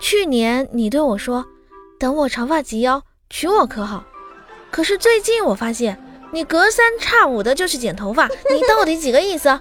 去年你对我说等我长发及腰娶我可好？可是最近我发现你隔三差五的就去剪头发你到底几个意思